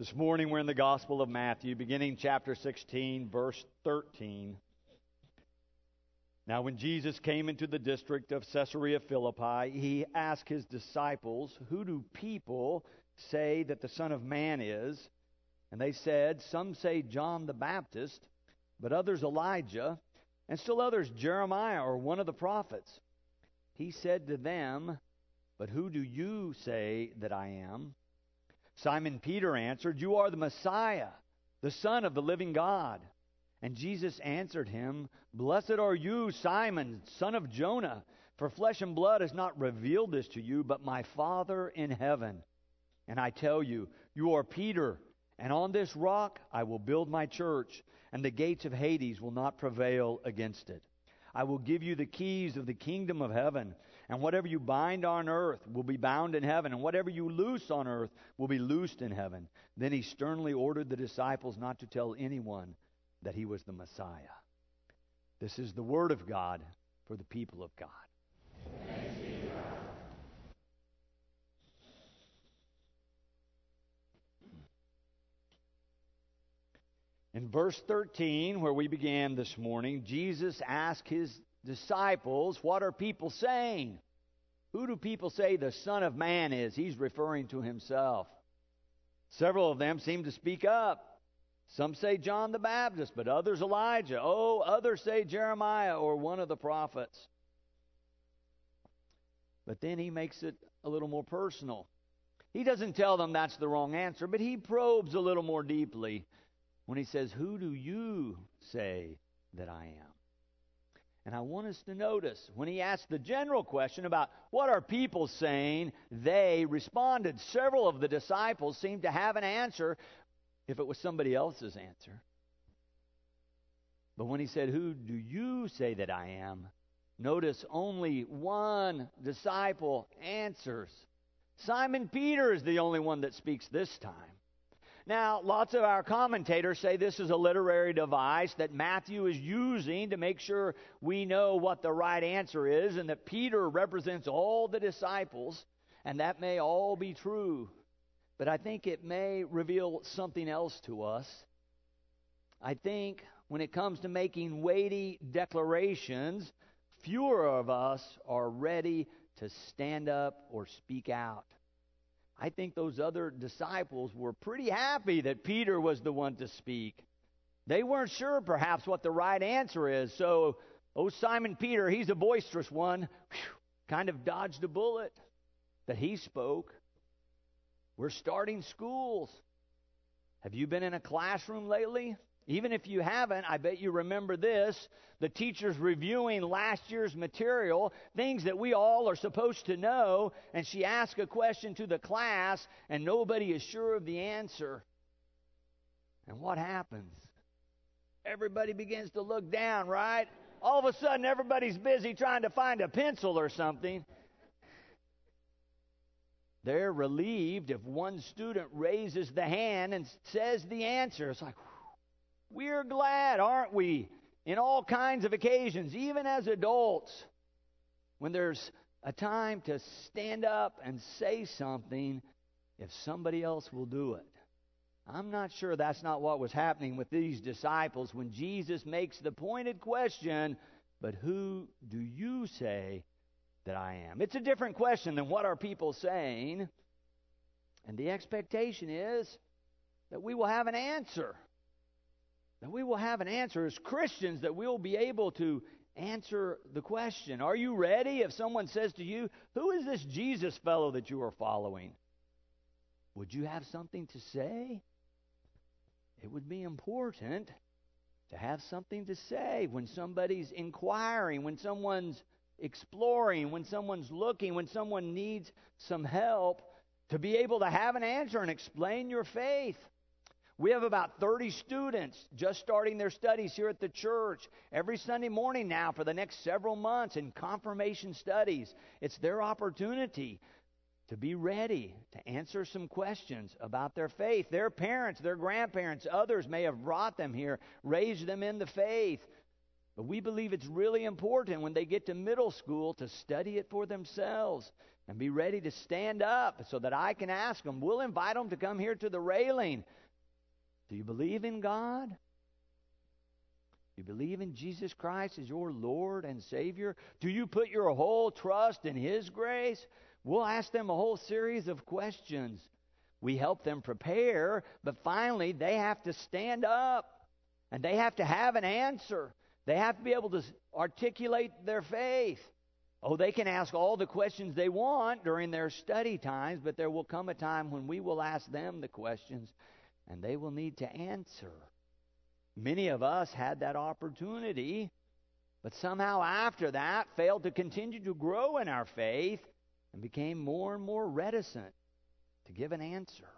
This morning we're in the Gospel of Matthew, beginning chapter 16, verse 13. Now, when Jesus came into the district of Caesarea Philippi, he asked his disciples, Who do people say that the Son of Man is? And they said, Some say John the Baptist, but others Elijah, and still others Jeremiah or one of the prophets. He said to them, But who do you say that I am? Simon Peter answered, You are the Messiah, the Son of the living God. And Jesus answered him, Blessed are you, Simon, son of Jonah, for flesh and blood has not revealed this to you, but my Father in heaven. And I tell you, you are Peter, and on this rock I will build my church, and the gates of Hades will not prevail against it. I will give you the keys of the kingdom of heaven. And whatever you bind on earth will be bound in heaven, and whatever you loose on earth will be loosed in heaven. Then he sternly ordered the disciples not to tell anyone that he was the Messiah. This is the word of God for the people of God. In verse 13, where we began this morning, Jesus asked his disciples, What are people saying? Who do people say the Son of Man is? He's referring to himself. Several of them seem to speak up. Some say John the Baptist, but others Elijah. Oh, others say Jeremiah or one of the prophets. But then he makes it a little more personal. He doesn't tell them that's the wrong answer, but he probes a little more deeply when he says, Who do you say that I am? And I want us to notice when he asked the general question about what are people saying, they responded. Several of the disciples seemed to have an answer if it was somebody else's answer. But when he said, Who do you say that I am? Notice only one disciple answers. Simon Peter is the only one that speaks this time. Now, lots of our commentators say this is a literary device that Matthew is using to make sure we know what the right answer is, and that Peter represents all the disciples, and that may all be true. But I think it may reveal something else to us. I think when it comes to making weighty declarations, fewer of us are ready to stand up or speak out. I think those other disciples were pretty happy that Peter was the one to speak. They weren't sure, perhaps, what the right answer is. So, oh, Simon Peter, he's a boisterous one, whew, kind of dodged a bullet that he spoke. We're starting schools. Have you been in a classroom lately? Even if you haven't, I bet you remember this. The teacher's reviewing last year's material, things that we all are supposed to know, and she asks a question to the class, and nobody is sure of the answer. And what happens? Everybody begins to look down, right? All of a sudden, everybody's busy trying to find a pencil or something. They're relieved if one student raises the hand and says the answer. It's like, we're glad, aren't we, in all kinds of occasions, even as adults, when there's a time to stand up and say something if somebody else will do it. I'm not sure that's not what was happening with these disciples when Jesus makes the pointed question, but who do you say that I am? It's a different question than what are people saying. And the expectation is that we will have an answer that we will have an answer as Christians, that we'll be able to answer the question. Are you ready if someone says to you, Who is this Jesus fellow that you are following? Would you have something to say? It would be important to have something to say when somebody's inquiring, when someone's exploring, when someone's looking, when someone needs some help, to be able to have an answer and explain your faith. We have about 30 students just starting their studies here at the church every Sunday morning now for the next several months in confirmation studies. It's their opportunity to be ready to answer some questions about their faith. Their parents, their grandparents, others may have brought them here, raised them in the faith. But we believe it's really important when they get to middle school to study it for themselves and be ready to stand up so that I can ask them. We'll invite them to come here to the railing. Do you believe in God? Do you believe in Jesus Christ as your Lord and Savior? Do you put your whole trust in His grace? We'll ask them a whole series of questions. We help them prepare, but finally they have to stand up and they have to have an answer. They have to be able to articulate their faith. Oh, they can ask all the questions they want during their study times, but there will come a time when we will ask them the questions and they will need to answer. Many of us had that opportunity, but somehow after that failed to continue to grow in our faith and became more and more reticent to give an answer.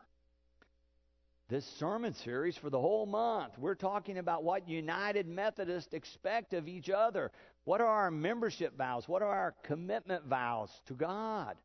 This sermon series for the whole month, we're talking about what United Methodists expect of each other. What are our membership vows? What are our commitment vows to God?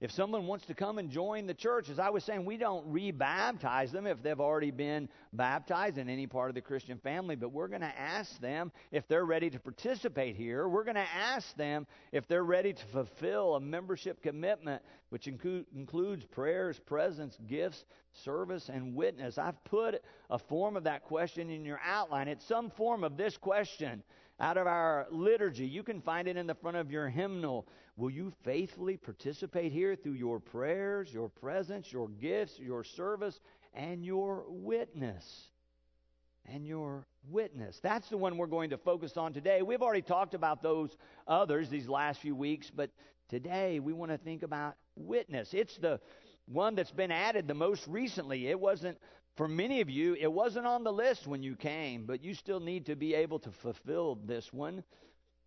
If someone wants to come and join the church, as I was saying, we don't rebaptize them if they've already been baptized in any part of the Christian family, but we're going to ask them if they're ready to participate here. We're going to ask them if they're ready to fulfill a membership commitment, which include, includes prayers, presence, gifts, service, and witness. I've put a form of that question in your outline. It's some form of this question out of our liturgy. You can find it in the front of your hymnal. Will you faithfully participate here through your prayers, your presence, your gifts, your service, and your witness? And your witness. That's the one we're going to focus on today. We've already talked about those others these last few weeks, but today we want to think about witness. It's the one that's been added the most recently. It wasn't for many of you, it wasn't on the list when you came, but you still need to be able to fulfill this one.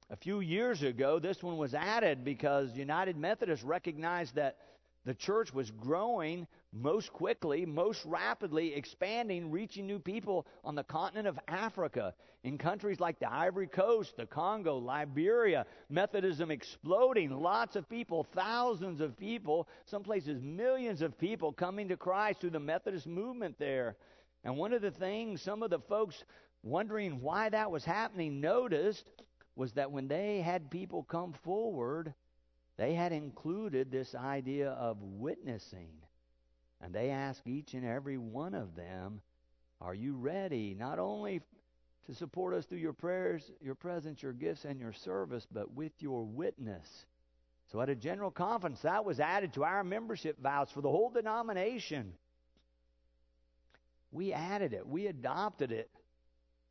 A few years ago, this one was added because United Methodists recognized that the church was growing most quickly, most rapidly, expanding, reaching new people on the continent of Africa, in countries like the Ivory Coast, the Congo, Liberia. Methodism exploding, lots of people, thousands of people, some places millions of people coming to Christ through the Methodist movement there. And one of the things some of the folks wondering why that was happening noticed was that when they had people come forward, they had included this idea of witnessing. And they asked each and every one of them, Are you ready not only to support us through your prayers, your presence, your gifts, and your service, but with your witness? So at a general conference, that was added to our membership vows for the whole denomination. We added it, we adopted it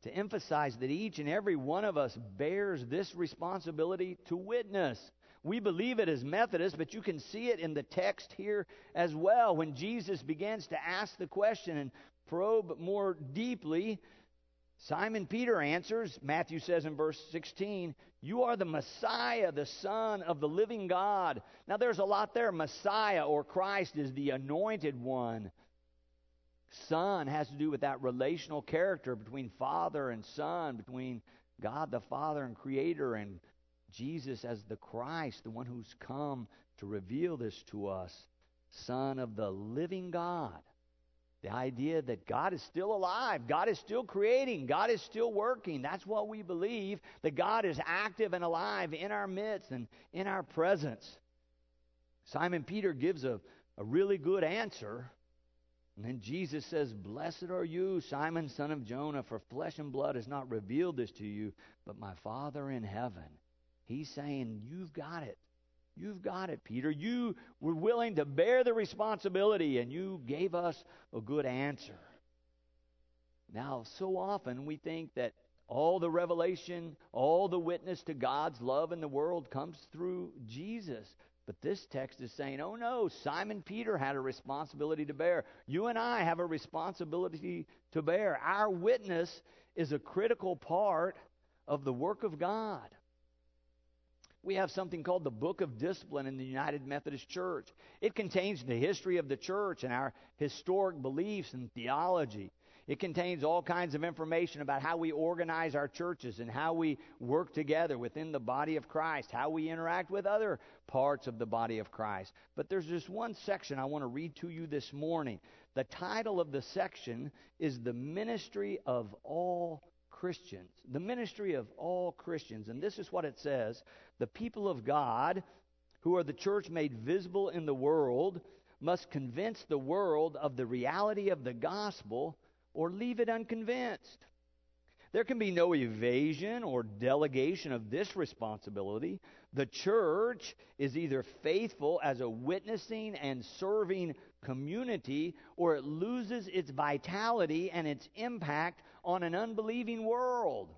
to emphasize that each and every one of us bears this responsibility to witness. We believe it as Methodists, but you can see it in the text here as well. When Jesus begins to ask the question and probe more deeply, Simon Peter answers, Matthew says in verse 16, You are the Messiah, the Son of the living God. Now there's a lot there. Messiah or Christ is the anointed one. Son has to do with that relational character between Father and Son, between God the Father and Creator and Jesus as the Christ, the one who's come to reveal this to us, Son of the living God. The idea that God is still alive, God is still creating, God is still working. That's what we believe, that God is active and alive in our midst and in our presence. Simon Peter gives a, a really good answer. And then Jesus says, Blessed are you, Simon, son of Jonah, for flesh and blood has not revealed this to you, but my Father in heaven. He's saying, You've got it. You've got it, Peter. You were willing to bear the responsibility, and you gave us a good answer. Now, so often we think that all the revelation, all the witness to God's love in the world comes through Jesus. But this text is saying, oh no, Simon Peter had a responsibility to bear. You and I have a responsibility to bear. Our witness is a critical part of the work of God we have something called the Book of Discipline in the United Methodist Church. It contains the history of the church and our historic beliefs and theology. It contains all kinds of information about how we organize our churches and how we work together within the body of Christ, how we interact with other parts of the body of Christ. But there's just one section I want to read to you this morning. The title of the section is The Ministry of All Christians, the ministry of all Christians. And this is what it says The people of God who are the church made visible in the world, must convince the world of the reality of the gospel or leave it unconvinced. There can be no evasion or delegation of this responsibility. The church is either faithful as a witnessing and serving community, or it loses its vitality and its impact on an unbelieving world.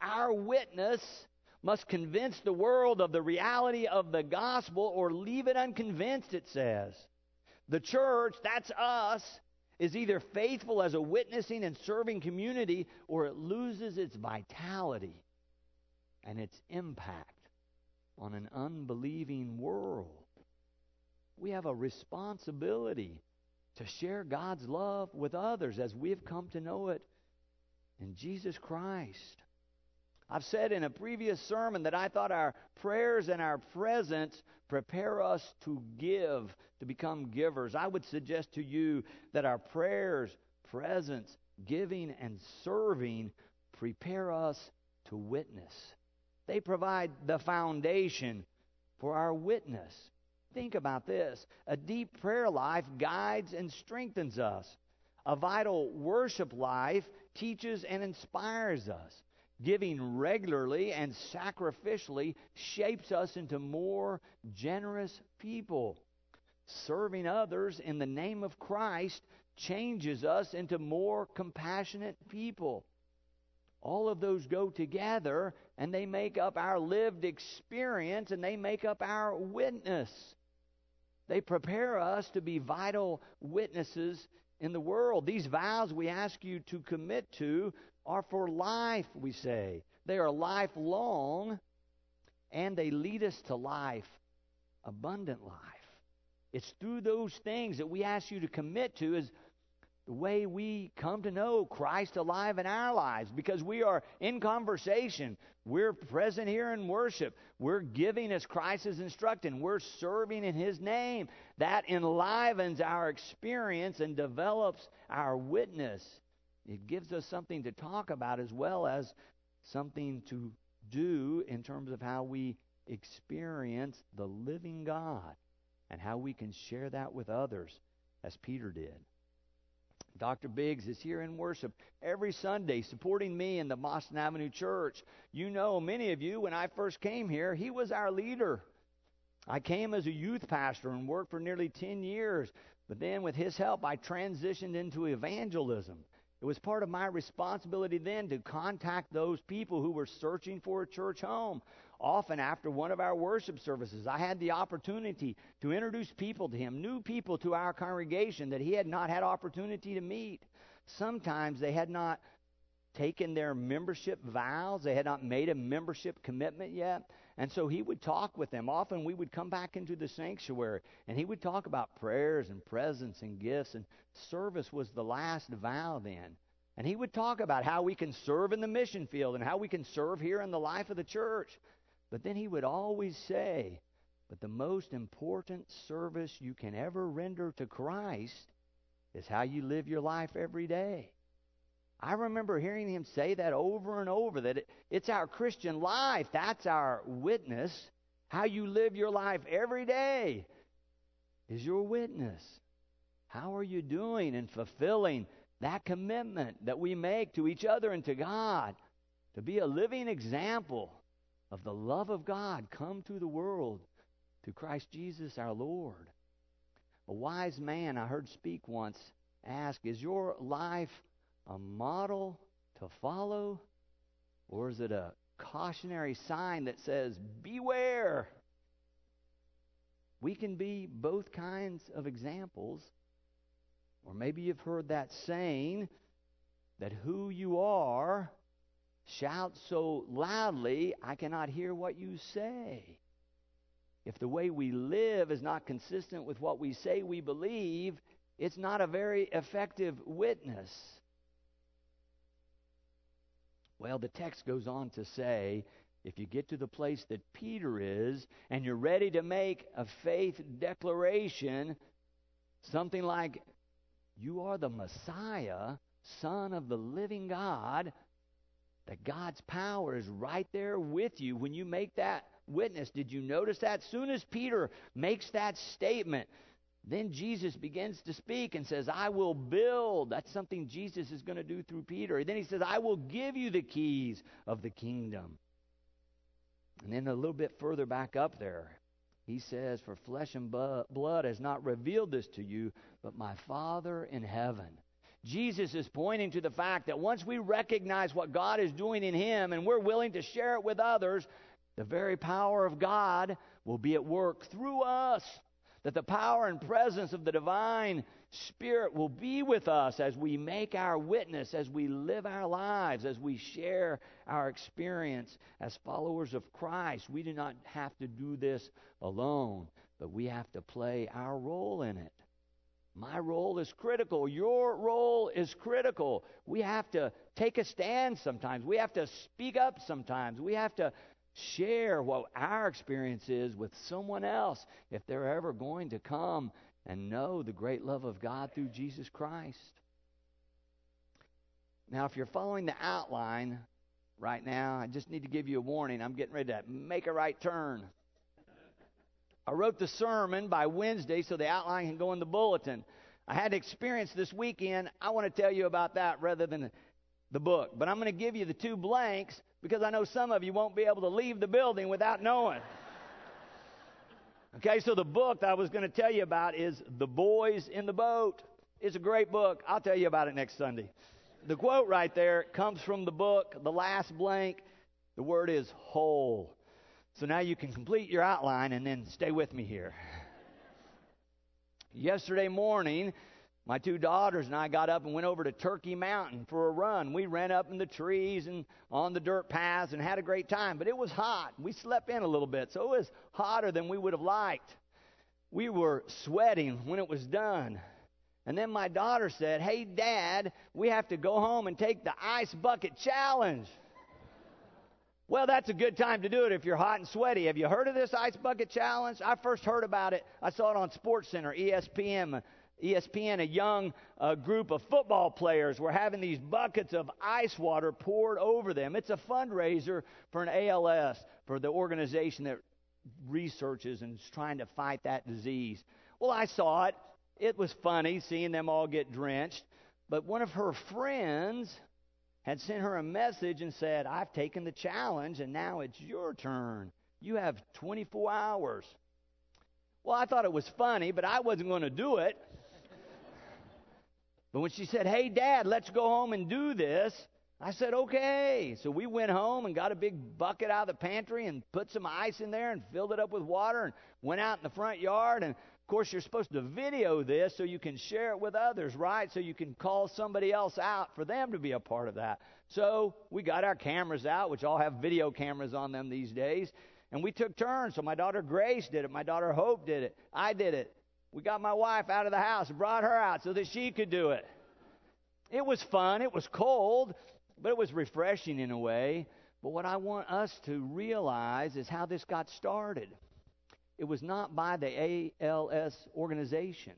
Our witness must convince the world of the reality of the gospel or leave it unconvinced, it says. The church, that's us, is either faithful as a witnessing and serving community or it loses its vitality and its impact on an unbelieving world. We have a responsibility to share God's love with others as we have come to know it in Jesus Christ. I've said in a previous sermon that I thought our prayers and our presence prepare us to give, to become givers. I would suggest to you that our prayers, presence, giving, and serving prepare us to witness. They provide the foundation for our witness. Think about this. A deep prayer life guides and strengthens us. A vital worship life teaches and inspires us. Giving regularly and sacrificially shapes us into more generous people. Serving others in the name of Christ changes us into more compassionate people. All of those go together and they make up our lived experience and they make up our witness. They prepare us to be vital witnesses in the world. These vows we ask you to commit to are for life, we say. They are lifelong, and they lead us to life, abundant life. It's through those things that we ask you to commit to is the way we come to know Christ alive in our lives because we are in conversation. We're present here in worship. We're giving as Christ is instructing. We're serving in His name. That enlivens our experience and develops our witness. It gives us something to talk about as well as something to do in terms of how we experience the living God and how we can share that with others as Peter did. Dr. Biggs is here in worship every Sunday supporting me in the Boston Avenue Church. You know, many of you, when I first came here, he was our leader. I came as a youth pastor and worked for nearly 10 years. But then, with his help, I transitioned into evangelism. It was part of my responsibility then to contact those people who were searching for a church home. Often after one of our worship services, I had the opportunity to introduce people to him, new people to our congregation that he had not had opportunity to meet. Sometimes they had not taken their membership vows, they had not made a membership commitment yet. And so he would talk with them. Often we would come back into the sanctuary and he would talk about prayers and presence and gifts. And service was the last vow then. And he would talk about how we can serve in the mission field and how we can serve here in the life of the church. But then he would always say, But the most important service you can ever render to Christ is how you live your life every day. I remember hearing him say that over and over that it, it's our Christian life. That's our witness. How you live your life every day is your witness. How are you doing in fulfilling that commitment that we make to each other and to God to be a living example of the love of God come to the world through Christ Jesus our Lord? A wise man I heard speak once ask, Is your life a model to follow? Or is it a cautionary sign that says, Beware? We can be both kinds of examples. Or maybe you've heard that saying that who you are shouts so loudly, I cannot hear what you say. If the way we live is not consistent with what we say we believe, it's not a very effective witness. Well, the text goes on to say if you get to the place that Peter is and you're ready to make a faith declaration, something like, You are the Messiah, Son of the living God, that God's power is right there with you when you make that witness. Did you notice that? Soon as Peter makes that statement, then Jesus begins to speak and says, I will build. That's something Jesus is going to do through Peter. And then he says, I will give you the keys of the kingdom. And then a little bit further back up there, he says, For flesh and blood has not revealed this to you, but my Father in heaven. Jesus is pointing to the fact that once we recognize what God is doing in Him and we're willing to share it with others, the very power of God will be at work through us that the power and presence of the divine Spirit will be with us as we make our witness, as we live our lives, as we share our experience as followers of Christ. We do not have to do this alone, but we have to play our role in it. My role is critical. Your role is critical. We have to take a stand sometimes. We have to speak up sometimes. We have to share what our experience is with someone else if they're ever going to come and know the great love of God through Jesus Christ. Now, if you're following the outline right now, I just need to give you a warning. I'm getting ready to make a right turn. I wrote the sermon by Wednesday so the outline can go in the bulletin. I had an experience this weekend. I want to tell you about that rather than the book. But I'm going to give you the two blanks because I know some of you won't be able to leave the building without knowing. Okay, so the book that I was going to tell you about is The Boys in the Boat. It's a great book. I'll tell you about it next Sunday. The quote right there comes from the book, the last blank. The word is whole. So now you can complete your outline and then stay with me here. Yesterday morning, my two daughters and I got up and went over to Turkey Mountain for a run. We ran up in the trees and on the dirt paths and had a great time, but it was hot. We slept in a little bit, so it was hotter than we would have liked. We were sweating when it was done. And then my daughter said, Hey, Dad, we have to go home and take the ice bucket challenge. Well, that's a good time to do it if you're hot and sweaty. Have you heard of this ice bucket challenge? I first heard about it. I saw it on Sports Center, ESPN. ESPN, a young uh, group of football players were having these buckets of ice water poured over them. It's a fundraiser for an ALS, for the organization that researches and is trying to fight that disease. Well, I saw it. It was funny seeing them all get drenched. But one of her friends had sent her a message and said, I've taken the challenge and now it's your turn. You have 24 hours. Well, I thought it was funny, but I wasn't going to do it. But when she said, Hey, Dad, let's go home and do this, I said, Okay. So we went home and got a big bucket out of the pantry and put some ice in there and filled it up with water and went out in the front yard. And of course, you're supposed to video this so you can share it with others, right? So you can call somebody else out for them to be a part of that. So we got our cameras out, which all have video cameras on them these days. And we took turns. So my daughter Grace did it. My daughter Hope did it. I did it. We got my wife out of the house and brought her out so that she could do it. It was fun. It was cold, but it was refreshing in a way. But what I want us to realize is how this got started. It was not by the ALS organization.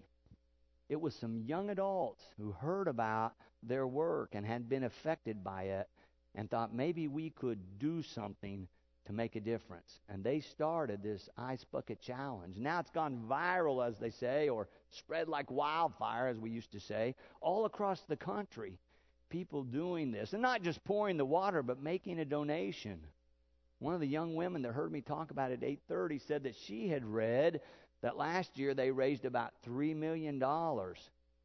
It was some young adults who heard about their work and had been affected by it and thought maybe we could do something to make a difference. And they started this ice bucket challenge. Now it's gone viral, as they say, or spread like wildfire, as we used to say, all across the country. People doing this, and not just pouring the water, but making a donation. One of the young women that heard me talk about it at 8:30 said that she had read that last year they raised about three million dollars.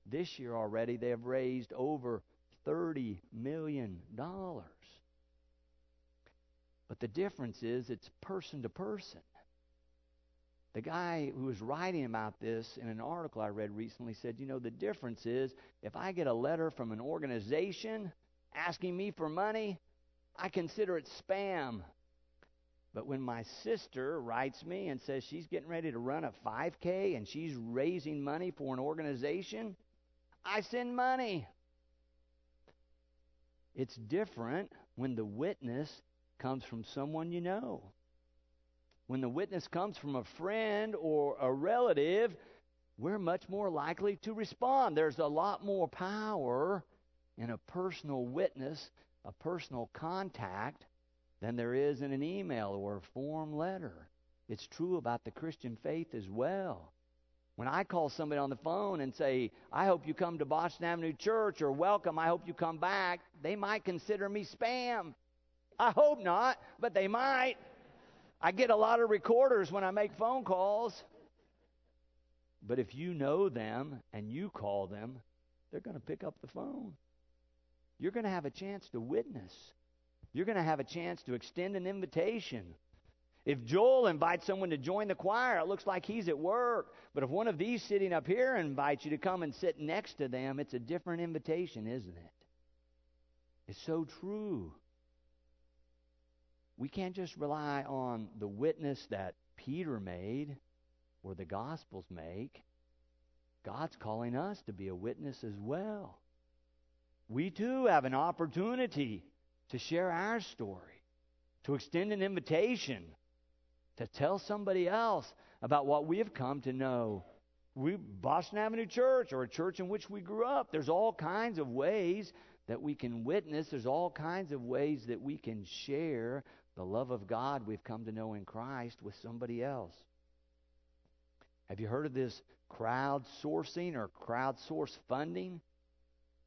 This year already they have raised over thirty million dollars. But the difference is it's person to person. The guy who was writing about this in an article I read recently said, you know, the difference is if I get a letter from an organization asking me for money, I consider it spam. But when my sister writes me and says she's getting ready to run a 5K and she's raising money for an organization, I send money. It's different when the witness comes from someone you know. When the witness comes from a friend or a relative, we're much more likely to respond. There's a lot more power in a personal witness, a personal contact, than there is in an email or a form letter. It's true about the Christian faith as well. When I call somebody on the phone and say, I hope you come to Boston Avenue Church or welcome, I hope you come back, they might consider me spam. I hope not, but they might. I get a lot of recorders when I make phone calls. But if you know them and you call them, they're going to pick up the phone. You're going to have a chance to witness. You're going to have a chance to extend an invitation. If Joel invites someone to join the choir, it looks like he's at work. But if one of these sitting up here invites you to come and sit next to them, it's a different invitation, isn't it? It's so true. We can't just rely on the witness that Peter made or the Gospels make. God's calling us to be a witness as well. We too have an opportunity to share our story, to extend an invitation, to tell somebody else about what we have come to know. We Boston Avenue Church or a church in which we grew up. There's all kinds of ways that we can witness. There's all kinds of ways that we can share the love of God we've come to know in Christ with somebody else. Have you heard of this crowdsourcing or crowdsource funding?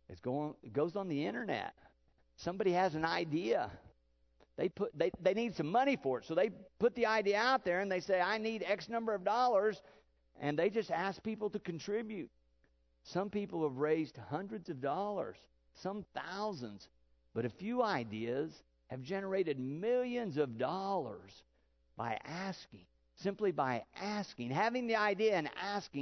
It's going, it goes on the internet. Somebody has an idea. They put they, they need some money for it. So they put the idea out there and they say, I need X number of dollars and they just ask people to contribute. Some people have raised hundreds of dollars, some thousands, but a few ideas have generated millions of dollars by asking, simply by asking, having the idea and asking